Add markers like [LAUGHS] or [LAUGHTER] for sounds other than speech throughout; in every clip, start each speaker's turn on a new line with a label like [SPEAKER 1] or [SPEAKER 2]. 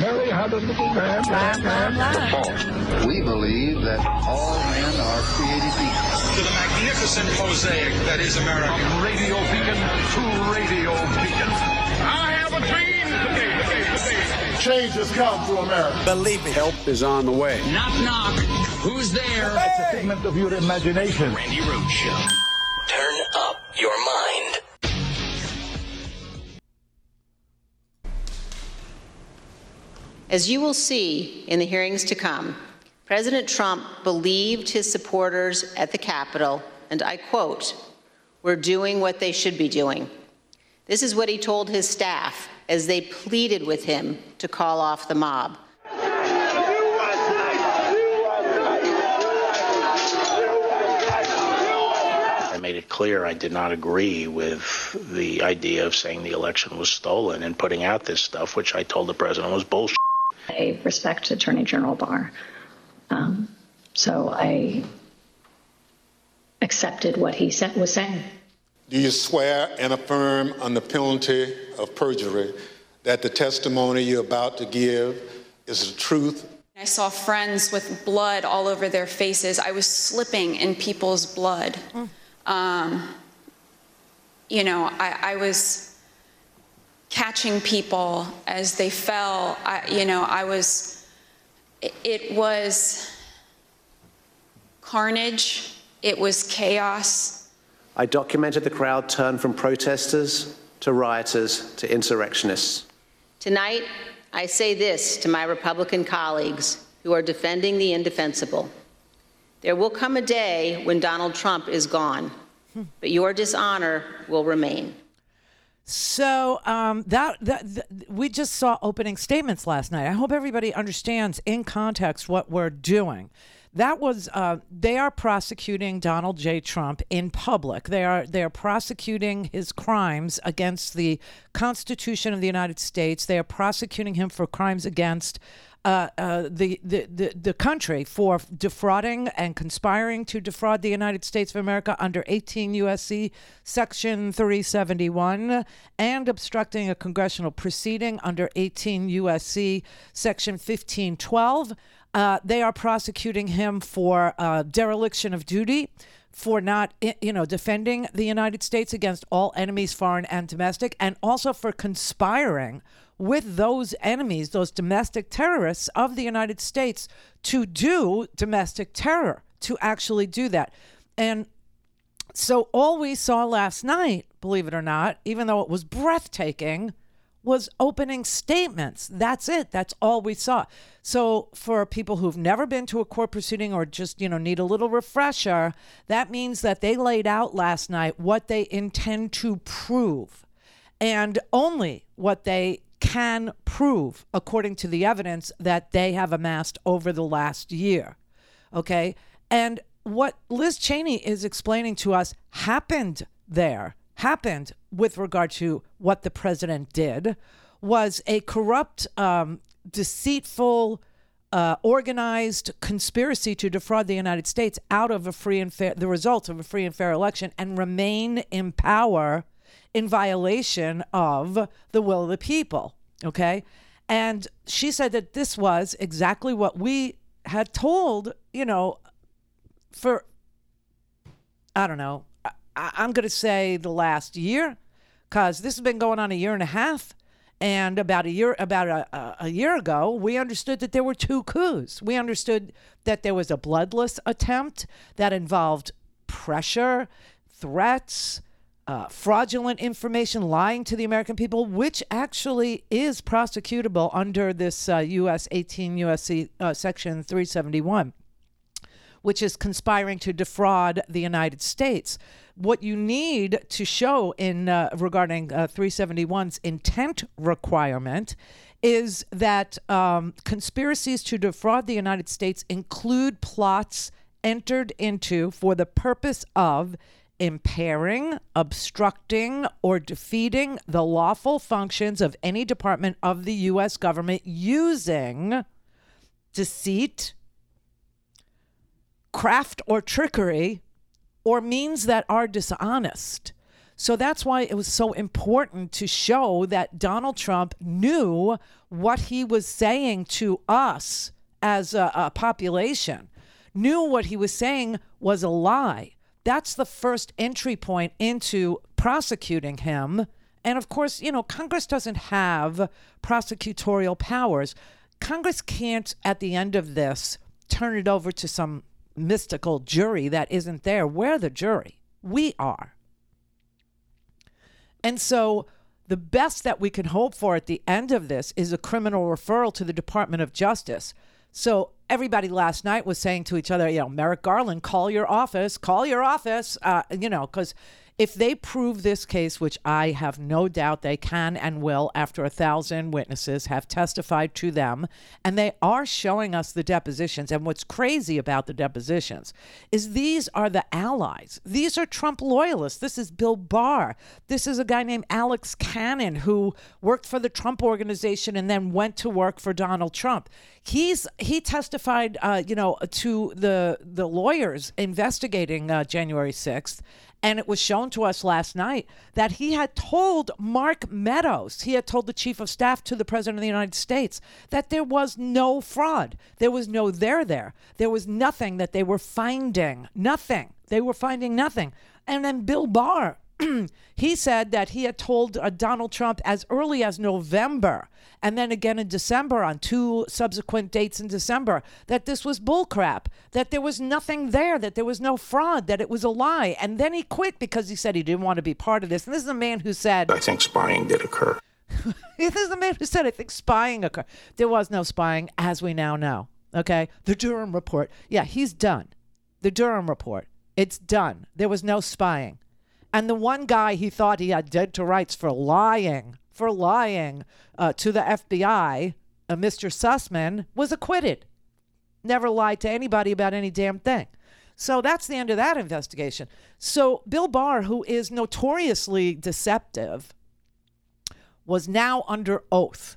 [SPEAKER 1] Mary had a little lamb, lamb, lamb, lamb.
[SPEAKER 2] We believe that all men are created equal.
[SPEAKER 3] To the magnificent mosaic that is America.
[SPEAKER 1] Radio beacon to radio beacon.
[SPEAKER 4] I have a dream today, today, today.
[SPEAKER 1] Change has come to America.
[SPEAKER 5] Believe me.
[SPEAKER 6] Help is on the way.
[SPEAKER 7] Knock, knock. Who's there?
[SPEAKER 1] It's a figment of your imagination.
[SPEAKER 7] Randi Rhodes Show.
[SPEAKER 8] As you will see in the hearings to come, President Trump believed his supporters at the Capitol, and I quote, were doing what they should be doing. This is what he told his staff as they pleaded with him to call off the mob.
[SPEAKER 9] I made it clear I did not agree with the idea of saying the election was stolen and putting out this stuff, which I told the president was bullshit.
[SPEAKER 10] I respect Attorney General Barr. Um, so I accepted what he said, was saying.
[SPEAKER 11] Do you swear and affirm on the penalty of perjury that the testimony you're about to give is the truth?
[SPEAKER 12] I saw friends with blood all over their faces. I was slipping in people's blood. Um, you know, I, I was catching people as they fell. I, you know, I was, it, it was carnage, it was chaos.
[SPEAKER 5] I documented the crowd turn from protesters to rioters to insurrectionists.
[SPEAKER 8] Tonight, I say this to my Republican colleagues who are defending the indefensible. There will come a day when Donald Trump is gone, but your dishonor will remain.
[SPEAKER 13] So um, that, that, that we just saw opening statements last night. I hope everybody understands in context what we're doing. That was uh, they are prosecuting Donald J. Trump in public. They are they are prosecuting his crimes against the Constitution of the United States. They are prosecuting him for crimes against uh, uh, the, the, the, the country for defrauding and conspiring to defraud the United States of America under 18 U.S.C. Section 371 and obstructing a congressional proceeding under 18 U.S.C. Section 1512. Uh, they are prosecuting him for uh, dereliction of duty, for not, you know, defending the United States against all enemies, foreign and domestic, and also for conspiring with those enemies, those domestic terrorists of the United States, to do domestic terror, to actually do that. And so all we saw last night, believe it or not, even though it was breathtaking, was opening statements. That's it. That's all we saw. So for people who've never been to a court proceeding or just, you know, need a little refresher, that means that they laid out last night what they intend to prove and only what they can prove according to the evidence that they have amassed over the last year. Okay? And what Liz Cheney is explaining to us happened there happened with regard to what the president did was a corrupt, um, deceitful, uh, organized conspiracy to defraud the United States out of a free and fair, the results of a free and fair election, and remain in power in violation of the will of the people. Okay. And she said that this was exactly what we had told, you know, for, I don't know, I, am going to say the last year, because this has been going on a year and a half. And about a year about a, a year ago, we understood that there were two coups. We understood that there was a bloodless attempt that involved pressure, threats, uh, fraudulent information, lying to the American people, which actually is prosecutable under this uh, U.S. 18 U.S.C. Uh, Section 371, which is conspiring to defraud the United States what you need to show in uh, regarding uh, 371's intent requirement is that um, conspiracies to defraud the United States include plots entered into for the purpose of impairing, obstructing, or defeating the lawful functions of any department of the U.S. government using deceit, craft, or trickery or means that are dishonest. So that's why it was so important to show that Donald Trump knew what he was saying to us as a, a population, knew what he was saying was a lie. That's the first entry point into prosecuting him. And of course, you know, Congress doesn't have prosecutorial powers. Congress can't, at the end of this, turn it over to some mystical jury that isn't there. We're the jury. We are. And so the best that we can hope for at the end of this is a criminal referral to the Department of Justice. So everybody last night was saying to each other, you know, Merrick Garland, call your office, call your office, uh, you know, because if they prove this case, which I have no doubt they can and will, after a thousand witnesses have testified to them, and they are showing us the depositions. And what's crazy about the depositions is these are the allies. These are Trump loyalists. This is Bill Barr. This is a guy named Alex Cannon who worked for the Trump organization and then went to work for Donald Trump. He's he testified, uh, you know, to the the lawyers investigating uh, January sixth and it was shown to us last night that he had told Mark Meadows, he had told the chief of staff to the president of the United States, that there was no fraud. There was no there there. There was nothing that they were finding. Nothing. They were finding nothing. And then Bill Barr, [CLEARS THROAT] he said that he had told uh, Donald Trump as early as November and then again in December on two subsequent dates in December that this was bullcrap, that there was nothing there, that there was no fraud, that it was a lie. And then he quit because he said he didn't want to be part of this. And this is a man who said,
[SPEAKER 6] I think spying did occur. [LAUGHS]
[SPEAKER 13] this is a man who said, I think spying occurred. There was no spying, as we now know. Okay. The Durham report. Yeah, he's done. The Durham report. It's done. There was no spying. And the one guy he thought he had dead to rights for lying, for lying uh, to the FBI, uh, Mr. Sussmann, was acquitted. Never lied to anybody about any damn thing. So that's the end of that investigation. So Bill Barr, who is notoriously deceptive, was now under oath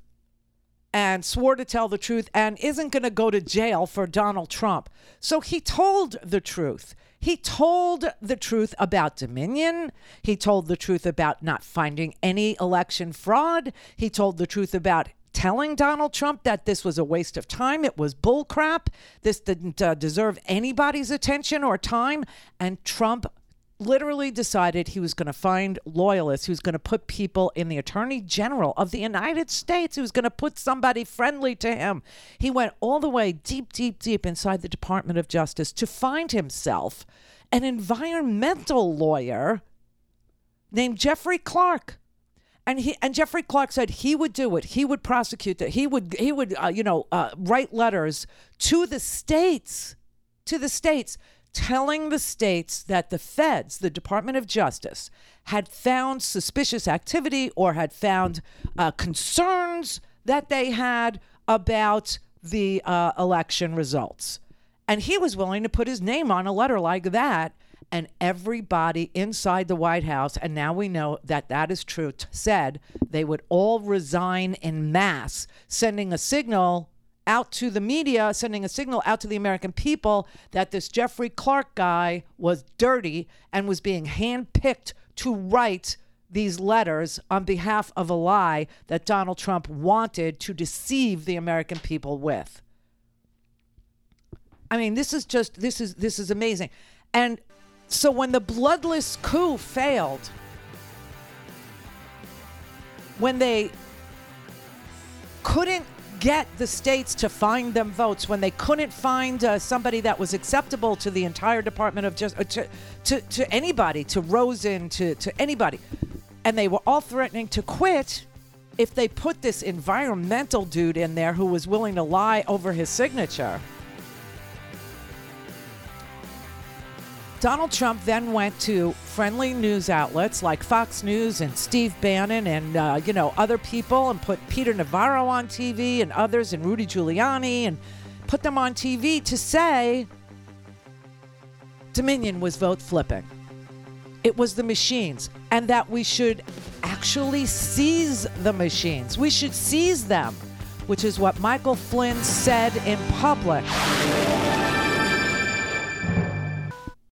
[SPEAKER 13] and swore to tell the truth and isn't going to go to jail for Donald Trump. So he told the truth. He told the truth about Dominion. He told the truth about not finding any election fraud. He told the truth about telling Donald Trump that this was a waste of time. It was bullcrap. This didn't uh, deserve anybody's attention or time. And Trump literally decided he was going to find loyalists. He was going to put people in the Attorney General of the United States. He was going to put somebody friendly to him. He went all the way deep, deep, deep inside the Department of Justice to find himself an environmental lawyer named Jeffrey Clark. And he and Jeffrey Clark said he would do it. He would prosecute it. He would he would uh, you know uh, write letters to the states, to the states telling the states that the feds, the Department of Justice, had found suspicious activity or had found uh, concerns that they had about the uh, election results. And he was willing to put his name on a letter like that. And everybody inside the White House, and now we know that that is true, said they would all resign in mass, sending a signal out to the media, sending a signal out to the American people that this Jeffrey Clark guy was dirty and was being handpicked to write these letters on behalf of a lie that Donald Trump wanted to deceive the American people with. I mean, this is just this is this is amazing. And so when the bloodless coup failed, when they couldn't get the states to find them votes when they couldn't find uh, somebody that was acceptable to the entire Department of Justice, uh, to, to, to anybody, to Rosen, to, to anybody. And they were all threatening to quit if they put this environmental dude in there who was willing to lie over his signature. Donald Trump then went to friendly news outlets like Fox News and Steve Bannon and uh, you know other people and put Peter Navarro on TV and others and Rudy Giuliani and put them on TV to say Dominion was vote flipping. It was the machines and that we should actually seize the machines. We should seize them, which is what Michael Flynn said in public.